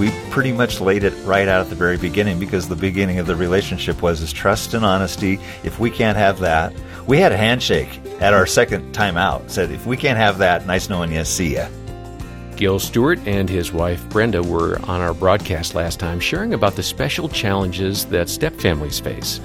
we pretty much laid it right out at the very beginning because the beginning of the relationship was is trust and honesty. If we can't have that, we had a handshake at our second time out. Said if we can't have that, nice knowing you. See ya. Gil Stewart and his wife Brenda were on our broadcast last time sharing about the special challenges that stepfamilies face.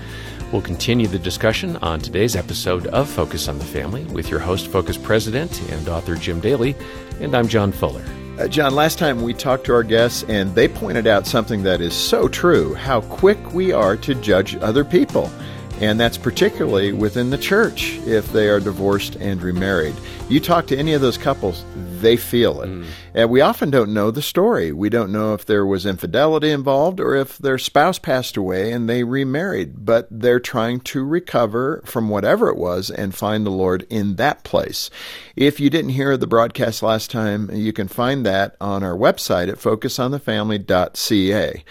We'll continue the discussion on today's episode of Focus on the Family with your host, Focus President and author Jim Daly, and I'm John Fuller. Uh, John, last time we talked to our guests, and they pointed out something that is so true how quick we are to judge other people. And that's particularly within the church if they are divorced and remarried. You talk to any of those couples, they feel it. Mm. And we often don't know the story. We don't know if there was infidelity involved or if their spouse passed away and they remarried, but they're trying to recover from whatever it was and find the Lord in that place. If you didn't hear the broadcast last time, you can find that on our website at focusonthefamily.ca.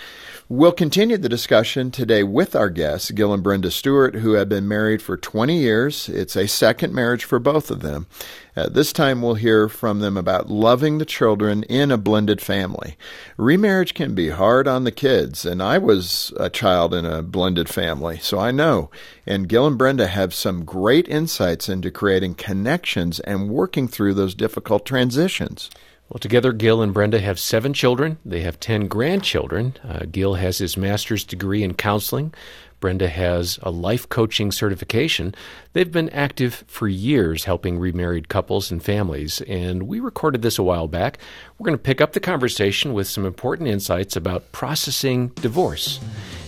We'll continue the discussion today with our guests, Gil and Brenda Stewart, who have been married for 20 years. It's a second marriage for both of them. Uh, this time we'll hear from them about loving the children in a blended family. Remarriage can be hard on the kids, and I was a child in a blended family, so I know. And Gil and Brenda have some great insights into creating connections and working through those difficult transitions. Well, together, Gil and Brenda have seven children. They have 10 grandchildren. Uh, Gil has his master's degree in counseling. Brenda has a life coaching certification. They've been active for years helping remarried couples and families, and we recorded this a while back. We're going to pick up the conversation with some important insights about processing divorce.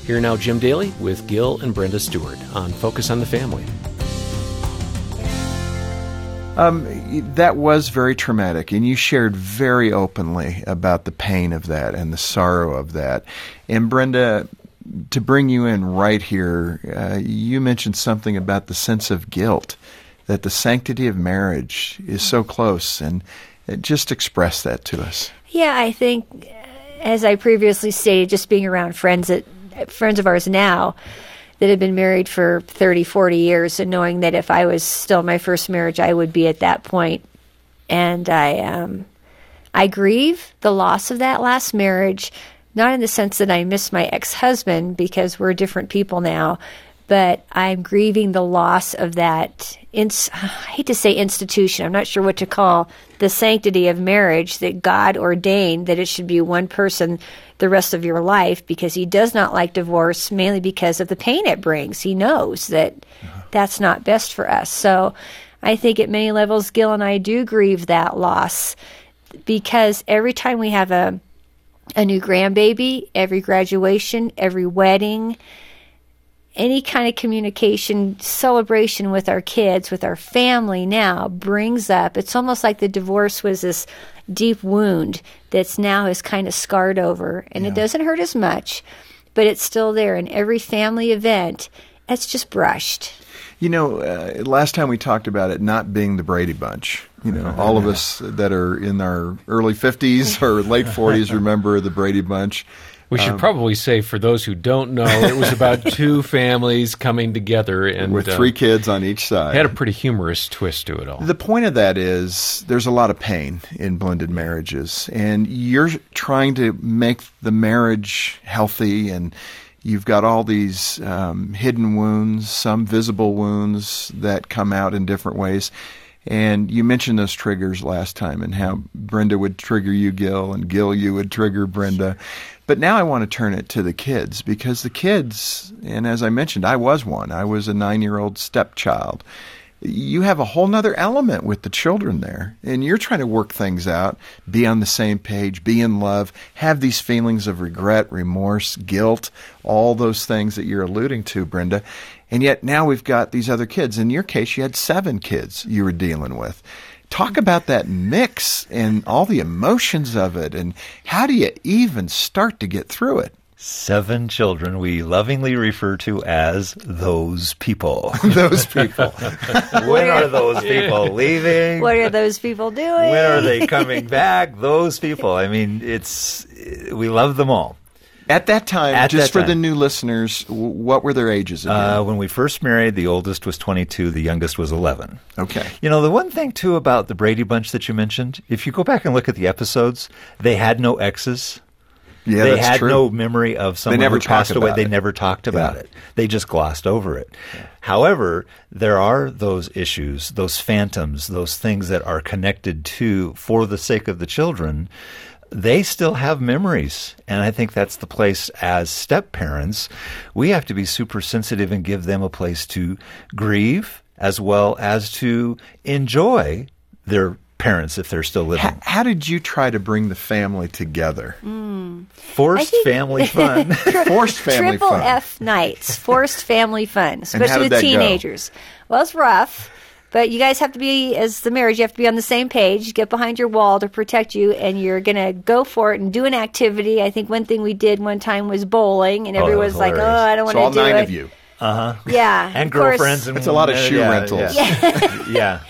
Here now, Jim Daly with Gil and Brenda Stewart on Focus on the Family. Um, that was very traumatic, and you shared very openly about the pain of that and the sorrow of that. And Brenda, to bring you in right here, uh, you mentioned something about the sense of guilt, that the sanctity of marriage is so close, and just express that to us. Yeah, I think, as I previously stated, just being around friends that friends of ours now that had been married for 30, 40 years, and knowing that if I was still my first marriage, I would be at that point. And I, um, I grieve the loss of that last marriage, not in the sense that I miss my ex husband because we're different people now, but I'm grieving the loss of that. Ins- I hate to say institution. I'm not sure what to call the sanctity of marriage that God ordained that it should be one person the rest of your life because He does not like divorce mainly because of the pain it brings. He knows that uh-huh. that's not best for us. So I think at many levels, Gil and I do grieve that loss because every time we have a a new grandbaby, every graduation, every wedding, any kind of communication, celebration with our kids, with our family now brings up, it's almost like the divorce was this deep wound that's now is kind of scarred over and yeah. it doesn't hurt as much, but it's still there. In every family event, it's just brushed. You know, uh, last time we talked about it not being the Brady Bunch. You know, all of us that are in our early 50s or late 40s remember the Brady Bunch. We should um, probably say, for those who don't know, it was about two families coming together and with three uh, kids on each side. Had a pretty humorous twist to it all. The point of that is there's a lot of pain in blended marriages, and you're trying to make the marriage healthy, and you've got all these um, hidden wounds, some visible wounds that come out in different ways. And you mentioned those triggers last time and how Brenda would trigger you, Gil, and Gil, you would trigger Brenda. But now I want to turn it to the kids because the kids, and as I mentioned, I was one. I was a nine year old stepchild. You have a whole nother element with the children there, and you're trying to work things out, be on the same page, be in love, have these feelings of regret, remorse, guilt, all those things that you're alluding to, Brenda. And yet now we've got these other kids. In your case, you had seven kids you were dealing with. Talk about that mix and all the emotions of it, and how do you even start to get through it? Seven children we lovingly refer to as those people. Those people. when are those people leaving? What are those people doing? when are they coming back? Those people. I mean, it's we love them all. At that time, At just that for the new listeners, w- what were their ages? Uh, when we first married, the oldest was 22, the youngest was 11. okay. You know, the one thing too about the Brady Bunch that you mentioned, if you go back and look at the episodes, they had no exes. Yeah, they had true. no memory of someone never who passed away. They it. never talked about Yeah. it. They just glossed over it. However, there are those issues, those phantoms, those things that are connected to, for the sake of the children, they still have memories. And I think that's the place as step parents, we have to be super sensitive and give them a place to grieve as well as to enjoy their parents if they're still living. H- how did you try to bring the family together? Hmm. Forced think- family fun. Forced family Triple fun. F nights, forced family fun, especially with that go? teenagers. Well, it's rough, but you guys have to be, as the marriage, you have to be on the same page, get behind your wall to protect you, and you're going to go for it and do an activity. I think one thing we did one time was bowling, and Oh, that everyone's was like, oh. I don't want So all to do nine it. of you. Uh huh. Yeah. and of course. girlfriends. And That's a lot of shoe yeah, rentals. Yeah. yeah.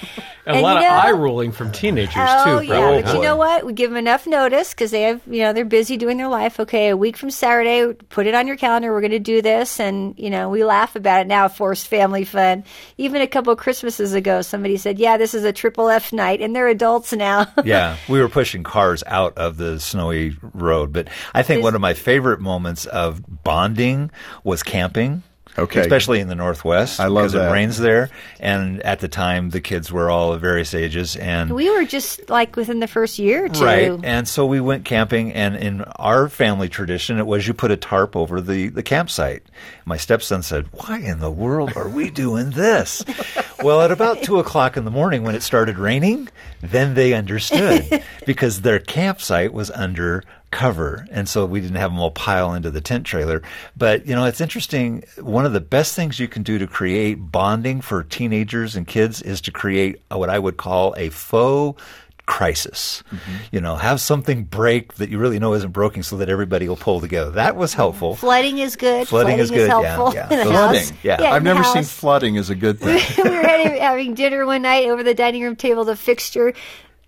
And a lot you of eye rolling from teenagers too. Oh too. yeah, probably, but huh? you know what? We give them enough notice because they have, you know, they're busy doing their life. Okay, a week from Saturday, put it on your calendar. We're going to do this, and you know, we laugh about it now. Forced family fun. Even a couple of Christmases ago, somebody said, "Yeah, this is a triple F night," and they're adults now. yeah, we were pushing cars out of the snowy road. But I think one of my favorite moments of bonding was camping. Okay. Especially in the Northwest. I love because that. it rains there. And at the time, the kids were all of various ages. And we were just like within the first year or two. Right. And so we went camping, and in our family tradition, it was you put a tarp over the, the campsite. My stepson said, Why in the world are we doing this? well, at about two o'clock in the morning, when it started raining, then they understood because their campsite was under cover. And so we didn't have them all pile into the tent trailer. But, you know, it's interesting. One of the best things you can do to create bonding for teenagers and kids is to create what I would call a faux crisis. Mm-hmm. You know, have something break that you really know isn't broken so that everybody will pull together. That was helpful. Flooding is good. Flooding is good, yeah, helpful. yeah. in the Flooding. house. Yeah. in I've the never seen flooding as a good thing. we were having, having dinner one night over the dining room table. The fixture,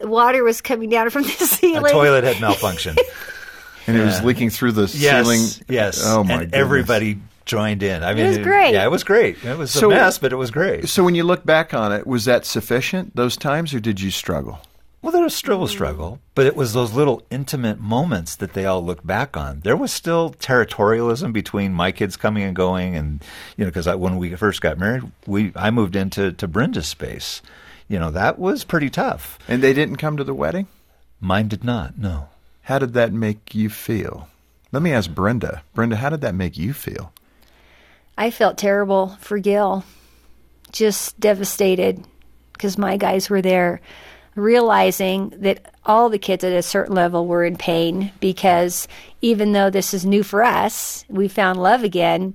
water was coming down from the ceiling. The toilet had malfunctioned. and it was leaking through the yes. ceiling. Yes. Oh my And goodness. everybody joined in. I mean, it was great. Yeah, it was great. It was So- a mess, but it was great. So when you look back on it, was that sufficient those times, or did you struggle? Well, there was still a struggle, but it was those little intimate moments that they all look back on. There was still territorialism between my kids coming and going, and you know, because when we first got married, we I moved into to Brenda's space. You know, that was pretty tough. And they didn't come to the wedding. Mine did not. No. How did that make you feel? Let me ask Brenda. Brenda, how did that make you feel? I felt terrible for Gil, just devastated because my guys were there, realizing that all the kids at a certain level were in pain because even though this is new for us, we found love again.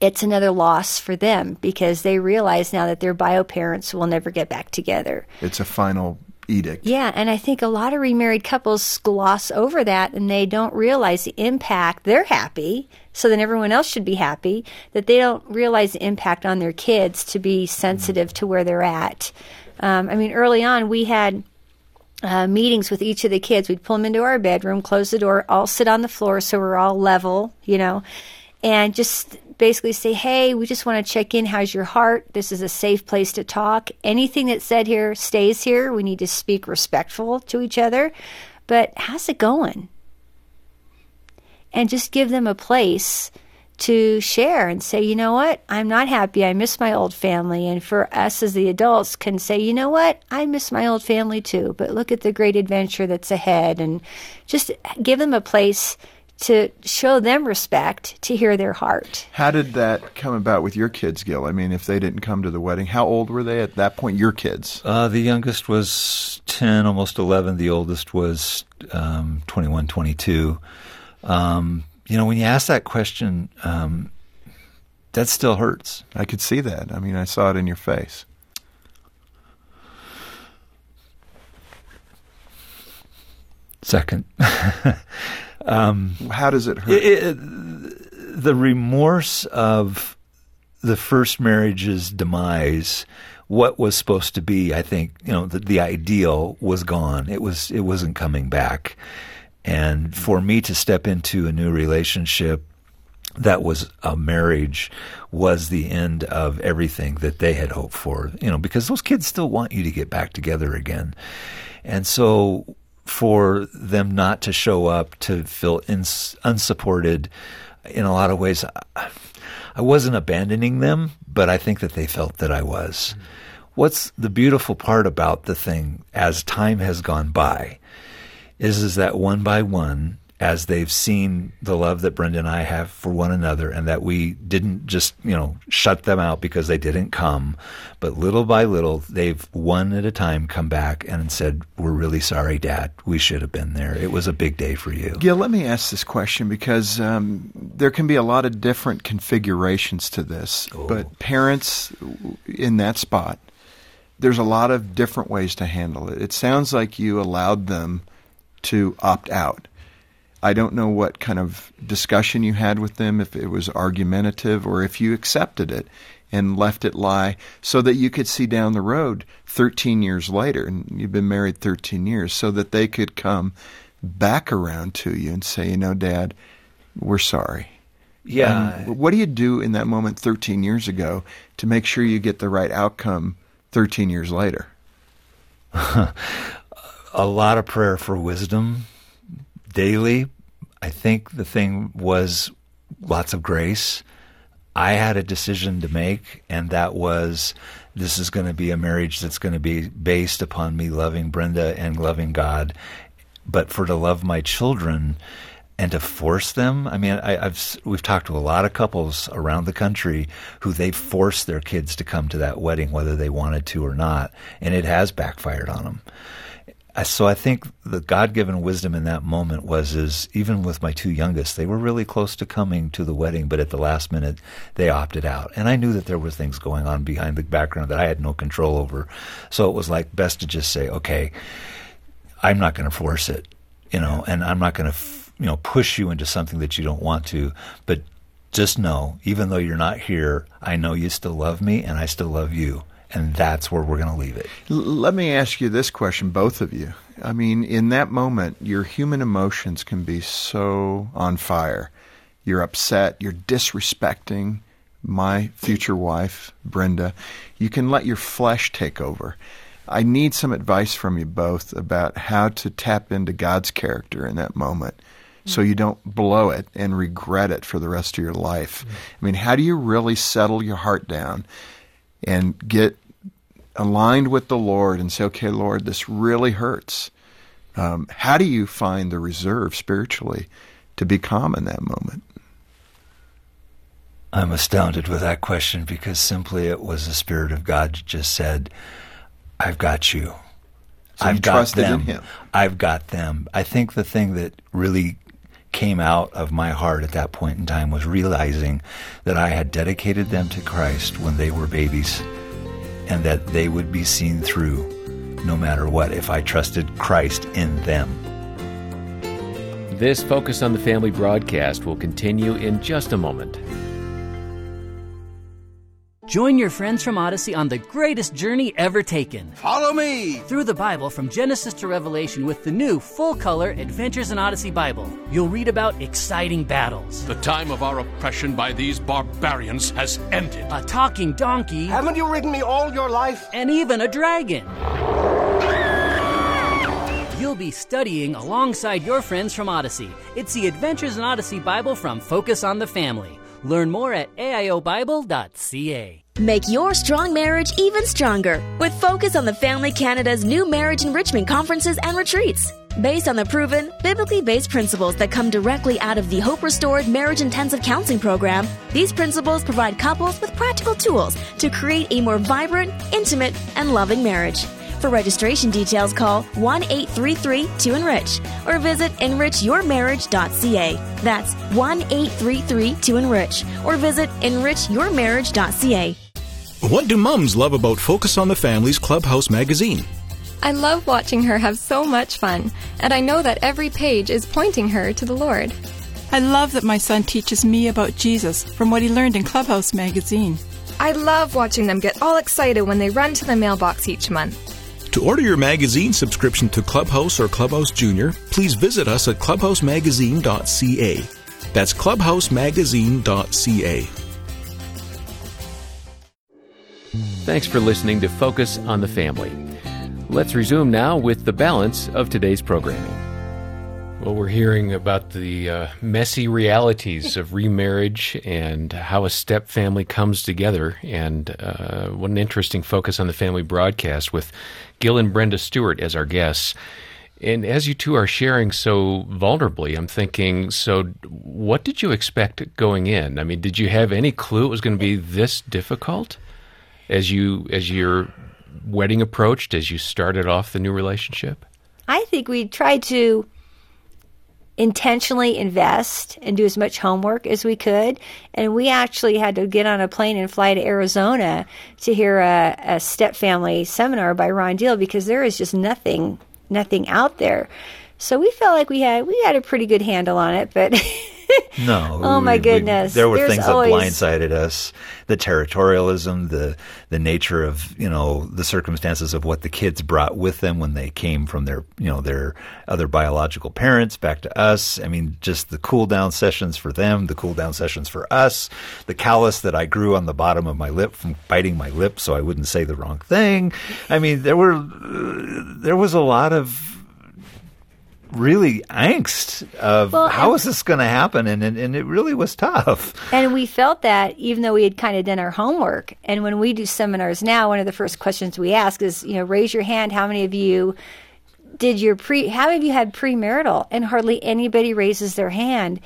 It's another loss for them because they realize now that their bio parents will never get back together. It's a final edict. Yeah, and I think a lot of remarried couples gloss over that and they don't realize the impact. They're happy, so then everyone else should be happy, that they don't realize the impact on their kids to be sensitive to where they're at. Um, I mean, early on, we had uh, meetings with each of the kids. We'd pull them into our bedroom, close the door, all sit on the floor so we're all level, you know, and just basically say, hey, we just want to check in. How's your heart? This is a safe place to talk. Anything that's said here stays here. We need to speak respectful to each other. But how's it going? And just give them a place to share and say, you know what, I'm not happy. I miss my old family. And for us as the adults, can say, you know what, I miss my old family too. But look at the great adventure that's ahead, and just give them a place to show them respect, to hear their heart. How did that come about with your kids, Gil? I mean, if they didn't come to the wedding, how old were they at that point? Your kids? Uh, the youngest was 10, almost 11. The oldest was um, 21, 22. Um, you know, when you ask that question, um, that still hurts. I could see that. I mean, I saw it in your face. Second. um, How does it hurt? It, it, the remorse of the first marriage's demise what was supposed to be, I think, you know, the, the ideal was gone. It was it wasn't coming back. And for me to step into a new relationship that was a marriage was the end of everything that they had hoped for, you know, because those kids still want you to get back together again. And so for them not to show up, to feel ins- unsupported in a lot of ways, I wasn't abandoning them, but I think that they felt that I was. Mm-hmm what's the beautiful part about the thing as time has gone by is is that one by one as they've seen the love that Brenda and I have for one another and that we didn't just, you know, shut them out because they didn't come, but little by little they've one at a time come back and said, "We're really sorry, dad. We should have been there. It was a big day for you." Gil, let me ask this question because um, there can be a lot of different configurations to this, oh. but parents in that spot there's a lot of different ways to handle it. It sounds like you allowed them to opt out. I don't know what kind of discussion you had with them, if it was argumentative or if you accepted it and left it lie so that you could see down the road 13 years later, and you've been married 13 years, so that they could come back around to you and say, you know, Dad, we're sorry. Yeah. what do you do in that moment 13 years ago to make sure you get the right outcome 13 years later? a lot of prayer for wisdom daily. I think the thing was lots of grace. I had a decision to make, and that was this is going to be a marriage that's going to be based upon me loving Brenda and loving God. But for to love my children, and to force them. I mean, I, have we've talked to a lot of couples around the country who they forced their kids to come to that wedding, whether they wanted to or not, and it has backfired on them. So I think the God-given wisdom in that moment was is even with my two youngest, they were really close to coming to the wedding, but at the last minute they opted out. And I knew that there were things going on behind the background that I had no control over. So it was like best to just say, okay, I'm not going to force it, you know, and I'm not going to you know push you into something that you don't want to but just know even though you're not here i know you still love me and i still love you and that's where we're going to leave it. Let me ask you this question both of you. I mean in that moment your human emotions can be so on fire. You're upset you're disrespecting my future wife brenda. You can let your flesh take over. I need some advice from you both about how to tap into God's character in that moment so you don't blow it and regret it for the rest of your life. Mm-hmm. I mean, how do you really settle your heart down and get aligned with the Lord and say, okay, Lord, this really hurts? Um, how do you find the reserve spiritually to be calm in that moment? I'm astounded with that question because simply it was the Spirit of God just said, I've got you. So I've got them. I've got them. I think the thing that really came out of my heart at that point in time was realizing that I had dedicated them to Christ when they were babies and that they would be seen through no matter what if I trusted Christ in them. This Focus on the Family broadcast will continue in just a moment. Join your friends from Odyssey on the greatest journey ever taken. Follow me! Through the Bible from Genesis to Revelation with the new full color Adventures in Odyssey Bible. You'll read about exciting battles. The time of our oppression by these barbarians has ended. A talking donkey. Haven't you ridden me all your life? And even a dragon. You'll be studying alongside your friends from Odyssey. It's the Adventures in Odyssey Bible from Focus on the Family. Learn more at aiobible.ca. Make your strong marriage even stronger with Focus on the Family Canada's new marriage enrichment conferences and retreats. Based on the proven, biblically based principles that come directly out of the Hope Restored Marriage Intensive Counseling Program, these principles provide couples with practical tools to create a more vibrant, intimate, and loving marriage. For registration details, call 1 833 to Enrich or visit enrichyourmarriage.ca. That's 1 833 to Enrich or visit enrichyourmarriage.ca. What do mums love about Focus on the Family's Clubhouse magazine? I love watching her have so much fun, and I know that every page is pointing her to the Lord. I love that my son teaches me about Jesus from what he learned in Clubhouse magazine. I love watching them get all excited when they run to the mailbox each month. To order your magazine subscription to Clubhouse or Clubhouse Junior, please visit us at clubhousemagazine.ca. That's clubhousemagazine.ca. Thanks for listening to Focus on the Family. Let's resume now with the balance of today's programming. Well, we're hearing about the uh, messy realities of remarriage and how a step family comes together. And uh, what an interesting focus on the family broadcast with Gil and Brenda Stewart as our guests. And as you two are sharing so vulnerably, I'm thinking, so what did you expect going in? I mean, did you have any clue it was going to be this difficult as you as your wedding approached, as you started off the new relationship? I think we tried to intentionally invest and do as much homework as we could. And we actually had to get on a plane and fly to Arizona to hear a, a step family seminar by Ron Deal because there is just nothing, nothing out there. So we felt like we had we had a pretty good handle on it, but No. Oh, my we- we- goodness. there were There's things always- that blindsided us. The territorialism, the the nature of you know the circumstances of what the kids brought with them when they came from their you know their other biological parents back to us. I mean, just the cool down sessions for them, the cool down sessions for us, the callus that I grew on the bottom of my lip from biting my lip so I wouldn't say the wrong thing. I mean, there were there was a lot of really angst of Well, how and- is this going to happen and, and and it really was tough And we felt that even though we had kind of done our homework. And when we do seminars now, one of the first questions we ask is, you know, raise your hand. How many of you did your pre, how have you had premarital? And hardly anybody raises their hand.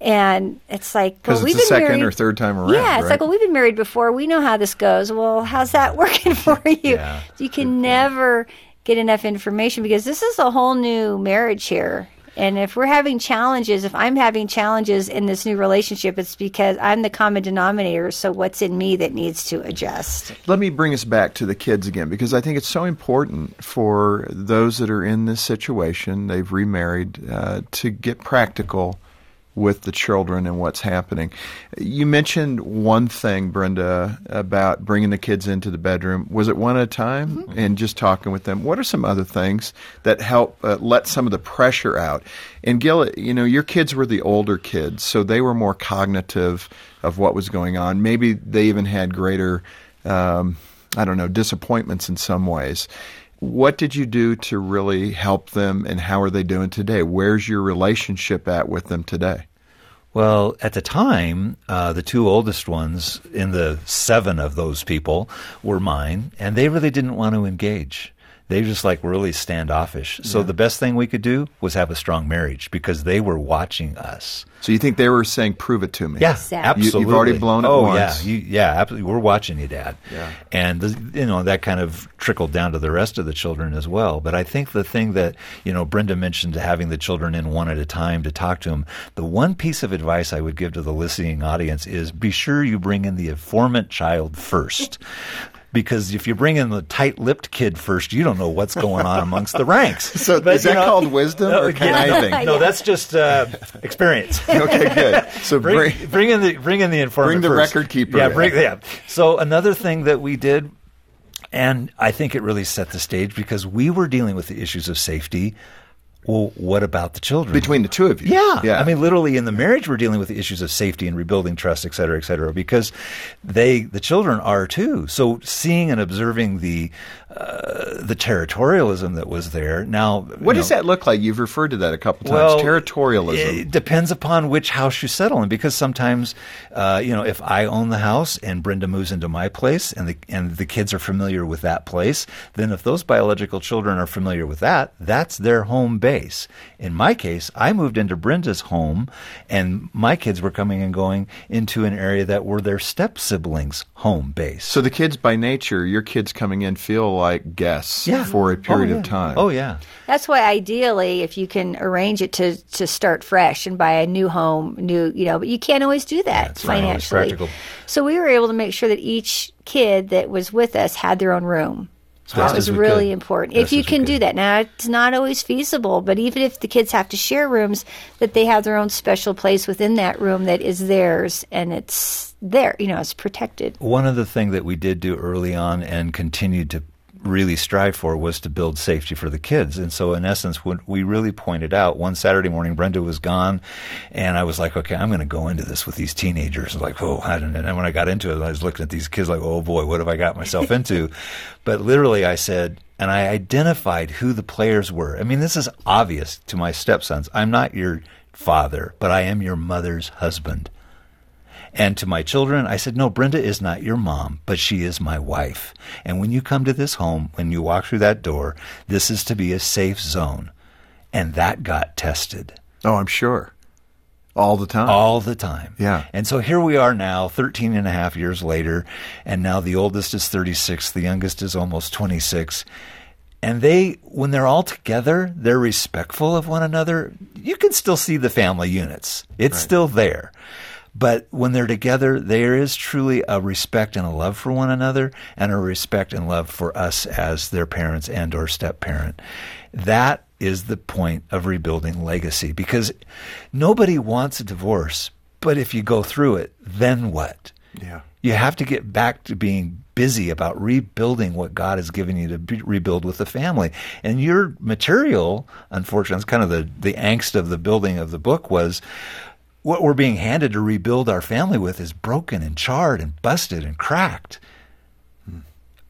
And it's like, Because well, we've the been second married. or third time around. yeah, it's right? like, well, we've been married before. We know how this goes. Well, how's that working for you? Yeah, you can never get enough information because this is a whole new marriage here. And if we're having challenges, if I'm having challenges in this new relationship, it's because I'm the common denominator. So what's in me that needs to adjust? Let me bring us back to the kids again because I think it's so important for those that are in this situation, they've remarried, uh, to get practical with the children and what's happening. You mentioned one thing, Brenda, about bringing the kids into the bedroom. Was it one at a time and just talking with them? What are some other things that help uh, let some of the pressure out? And Gil, you know, your kids were the older kids, so they were more cognitive of what was going on. Maybe they even had greater, um, I don't know, disappointments in some ways. What did you do to really help them, and how are they doing today? Where's your relationship at with them today? Well, at the time, uh, the two oldest ones in the seven of those people were mine, and they really didn't want to engage. They just like really standoffish. So Yeah. the best thing we could do was have a strong marriage because they were watching us. So you think they were saying, "Prove it to me"? Yeah, Exactly. absolutely. You, have already blown it oh, once. yeah, you, yeah, absolutely. We're watching you, Dad. Yeah. and the, you know that kind of trickled down to the rest of the children as well. But I think the thing that you know Brenda mentioned to having the children in one at a time to talk to them. The one piece of advice I would give to the listening audience is be sure you bring in the informant child first. Because if you bring in the tight-lipped kid first, you don't know what's going on amongst the ranks. So But, is that know- called wisdom No, or yeah. conniving? No, that's just uh, experience. okay, good. So bring, bring, bring in the bring in the informant. Bring the first. record keeper Yeah, in. bring yeah. So another thing that we did, and I think it really set the stage because we were dealing with the issues of safety. Well, what about the children? between the two of you. Yeah. yeah. I mean, literally in the marriage, we're dealing with the issues of safety and rebuilding trust, et cetera, et cetera, because they, the children are too. So seeing and observing the, uh, the territorialism that was there. Now, what does know, that look like? You've referred to that a couple times. Well, Territorialism. It depends upon which house you settle in, because sometimes, uh, you know, if I own the house and Brenda moves into my place, and the and the kids are familiar with that place, then if those biological children are familiar with that, that's their home base. In my case, I moved into Brenda's home, and my kids were coming and going into an area that were their step siblings' home base. so the kids, by nature, your kids coming in feel like guests Yeah. for a period Oh, yeah. of time. Oh yeah. That's why ideally, if you can arrange it to, to start fresh and buy a new home, new, you know, but you can't always do that it's not always financially. practical. So we were able to make sure that each kid that was with us had their own room. That was really could. important. Best if you can could. do that. Now, it's not always feasible, but even if the kids have to share rooms, that they have their own special place within that room that is theirs and it's there, you know, it's protected. One of the things that we did do early on and continued to really strive for was to build safety for the kids. And so, in essence, when we really pointed out one Saturday morning, Brenda was gone, and I was like, okay, I'm going to go into this with these teenagers. Like, oh, I don't know. And when I got into it, I was looking at these kids like, oh boy, what have I got myself into? but literally, I said, and I identified who the players were. I mean, this is obvious to my stepsons. I'm not your father, but I am your mother's husband. And to my children, I said, No, Brenda is not your mom, but she is my wife. And when you come to this home, when you walk through that door, this is to be a safe zone. And that got tested. Oh, I'm sure. All the time. All the time. Yeah. And so here we are now, 13 and a half years later, and now the oldest is 36, the youngest is almost 26. And they, when they're all together, they're respectful of one another. You can still see the family units, it's still there. But when they're together, there is truly a respect and a love for one another and a respect and love for us as their parents and or step parent. That is the point of rebuilding legacy because nobody wants a divorce, but if you go through it, then what? Yeah. You have to get back to being busy about rebuilding what God has given you to be, rebuild with the family. And your material, unfortunately, it's kind of the, the angst of the building of the book was what we're being handed to rebuild our family with is broken and charred and busted and cracked.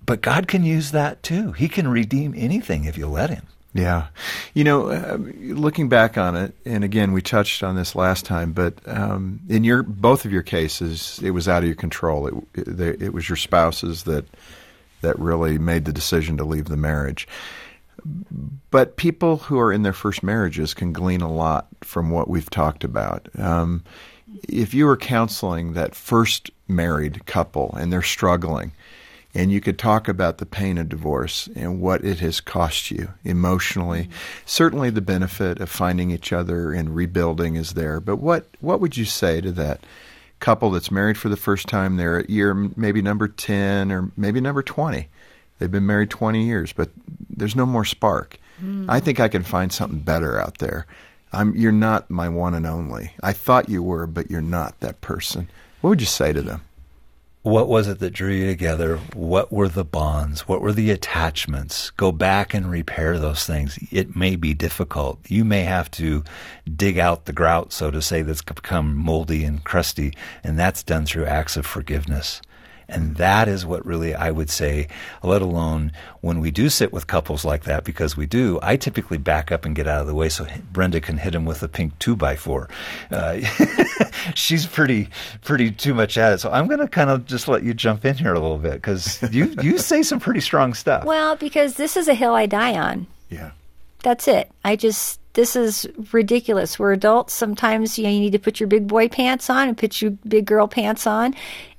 But God can use that too. He can redeem anything if you let Him. Yeah. You know, uh, looking back on it, and again, we touched on this last time, but um, in your both of your cases, it was out of your control. It, it, it was your spouses that that really made the decision to leave the marriage. But people who are in their first marriages can glean a lot from what we've talked about. Um, if you were counseling that first married couple and they're struggling, and you could talk about the pain of divorce and what it has cost you emotionally. Certainly, the benefit of finding each other and rebuilding is there. But what what would you say to that couple that's married for the first time? They're at year maybe number ten or maybe number twenty. They've been married twenty years, but there's no more spark. Hmm. I think I can find something better out there. I'm you're not my one and only. I thought you were, but you're not that person. What would you say to them? What was it that drew you together? What were the bonds? What were the attachments? Go back and repair those things. It may be difficult. You may have to dig out the grout, so to say, that's become moldy and crusty, and that's done through acts of forgiveness. And that is what really I would say, let alone when we do sit with couples like that, because we do, I typically back up and get out of the way so Brenda can hit him with a pink two by four. Uh, she's pretty, pretty too much at it. So I'm going to kind of just let you jump in here a little bit because you, you say some pretty strong stuff. Well, because this is a hill I die on. Yeah. That's it. I just this is ridiculous. We're adults. Sometimes you, know, you need to put your big boy pants on and put your big girl pants on.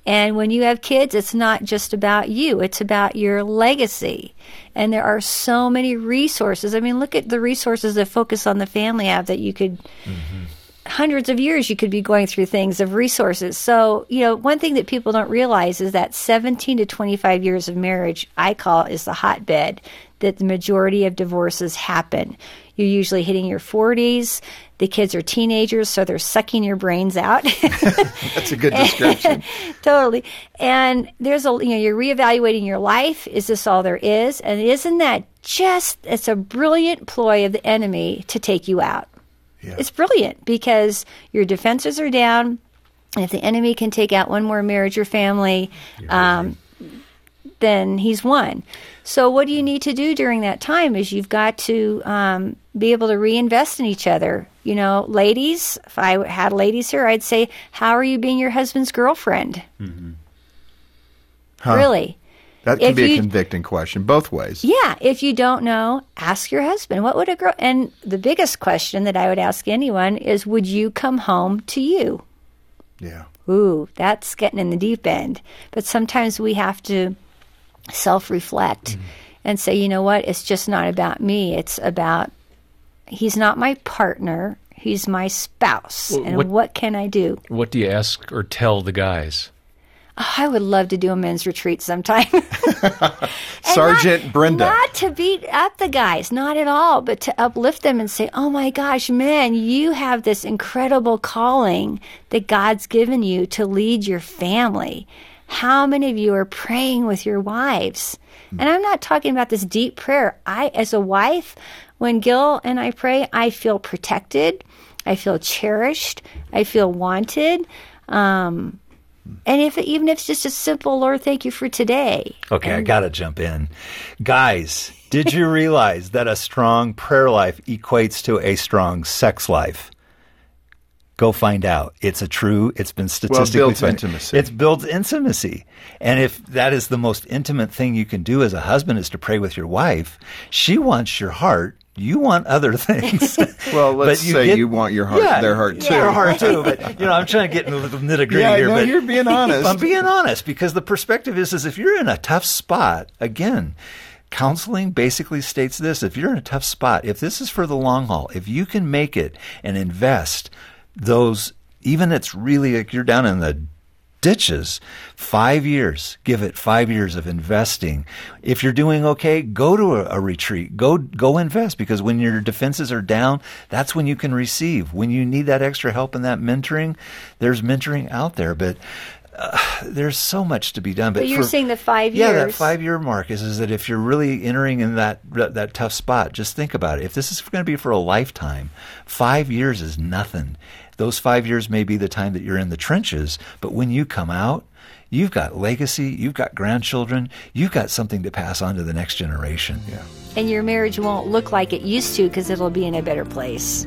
And when you have kids, it's not just about you, it's about your legacy. And there are so many resources. I mean, look at the resources that Focus on the Family have that you could. Mm-hmm. Hundreds of years you could be going through things of resources. So, you know, one thing that people don't realize is that 17 to 25 years of marriage, I call is the hotbed that the majority of divorces happen. You're usually hitting your 40s. The kids are teenagers, so they're sucking your brains out. That's a good description. totally. And there's a you know you're reevaluating your life. Is this all there is? And isn't that just it's a brilliant ploy of the enemy to take you out. Yeah. It's brilliant because your defenses are down. And if the enemy can take out one more marriage or family, um, then he's won. So, what do you need to do during that time? Is you've got to um, be able to reinvest in each other. You know, ladies, if I had ladies here, I'd say, How are you being your husband's girlfriend? Huh. Really? That can If be a convicting question both ways. Yeah, if you don't know, ask your husband. What would a girl? And the biggest question that I would ask anyone is, would you come home to you? Yeah. Ooh, that's getting in the deep end. But sometimes we have to self-reflect and say, you know what? It's just not about me. It's about he's not my partner. He's my spouse. Well, and what- what can I do? What do you ask or tell the guys? Oh, I would love to do a men's retreat sometime. Sergeant not, Brenda. Not to beat up the guys, not at all, but to uplift them and say, oh my gosh, man, you have this incredible calling that God's given you to lead your family. How many of you are praying with your wives? And I'm not talking about this deep prayer. I, as a wife, when Gil and I pray, I feel protected. I feel cherished. I feel wanted. Um, and if even if it's just a simple Lord, thank you for today. Okay, and, I got to jump in. Guys, did you realize that a strong prayer life equates to a strong sex life? Go find out. It's a true. It's been statistically well, it builds intimacy. It builds intimacy, and if that is the most intimate thing you can do as a husband is to pray with your wife, she wants your heart. You want other things. well, let's you say get, you want your heart, yeah, their heart too. Their heart too. But you know, I'm trying to get into the nitty gritty yeah, here. No, but you're being honest. I'm being honest because the perspective is, is if you're in a tough spot, again, counseling basically states this: if you're in a tough spot, if this is for the long haul, if you can make it and invest those, even it's really like you're down in the ditches. Five years. Give it five years of investing. If you're doing okay, go to a, a, retreat. Go go invest because when your defenses are down, that's when you can receive. When you need that extra help and that mentoring, there's mentoring out there. But uh, there's so much to be done. But, but you're for, saying the five years. yeah, that five year mark is, is that if you're really entering in that that tough spot, just think about it. If this is going to be for a lifetime, five years is nothing. Those five years may be the time that you're in the trenches, but when you come out, you've got legacy, you've got grandchildren, you've got something to pass on to the next generation. Yeah. And your marriage won't look like it used to because it'll be in a better place.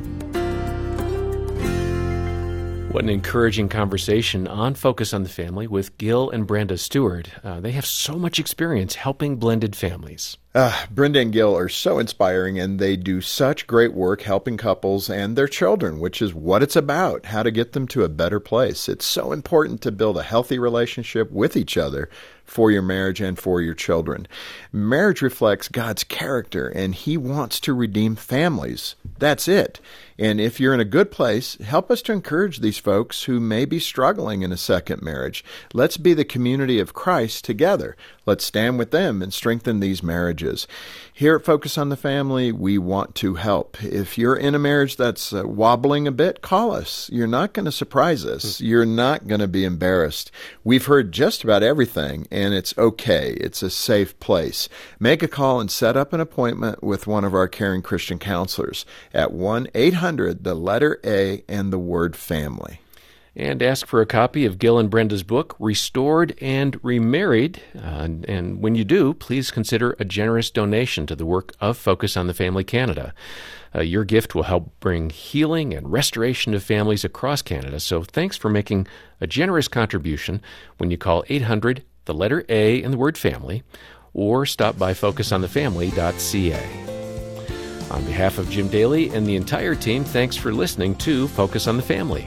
What an encouraging conversation on Focus on the Family with Gil and Brenda Stewart. Uh, they have so much experience helping blended families. Uh, Brenda and Gil are so inspiring, and they do such great work helping couples and their children, which is what it's about how to get them to a better place. It's so important to build a healthy relationship with each other for your marriage and for your children. Marriage reflects God's character, and He wants to redeem families. That's it. And if you're in a good place, help us to encourage these folks who may be struggling in a second marriage. Let's be the community of Christ together. Let's stand with them and strengthen these marriages. Here at Focus on the Family, we want to help. If you're in a marriage that's uh, wobbling a bit, call us. You're not going to surprise us. You're not going to be embarrassed. We've heard just about everything, and it's okay. It's a safe place. Make a call and set up an appointment with one of our caring Christian counselors at 1 800 the letter A and the word family and ask for a copy of Gil and Brenda's book, Restored and Remarried. Uh, and, and, when you do, please consider a generous donation to the work of Focus on the Family Canada. Uh, your gift will help bring healing and restoration to families across Canada. So thanks for making a generous contribution when you call 800, the letter A and the word family, or stop by focusonthefamily.ca. On behalf of Jim Daly and the entire team, thanks for listening to Focus on the Family.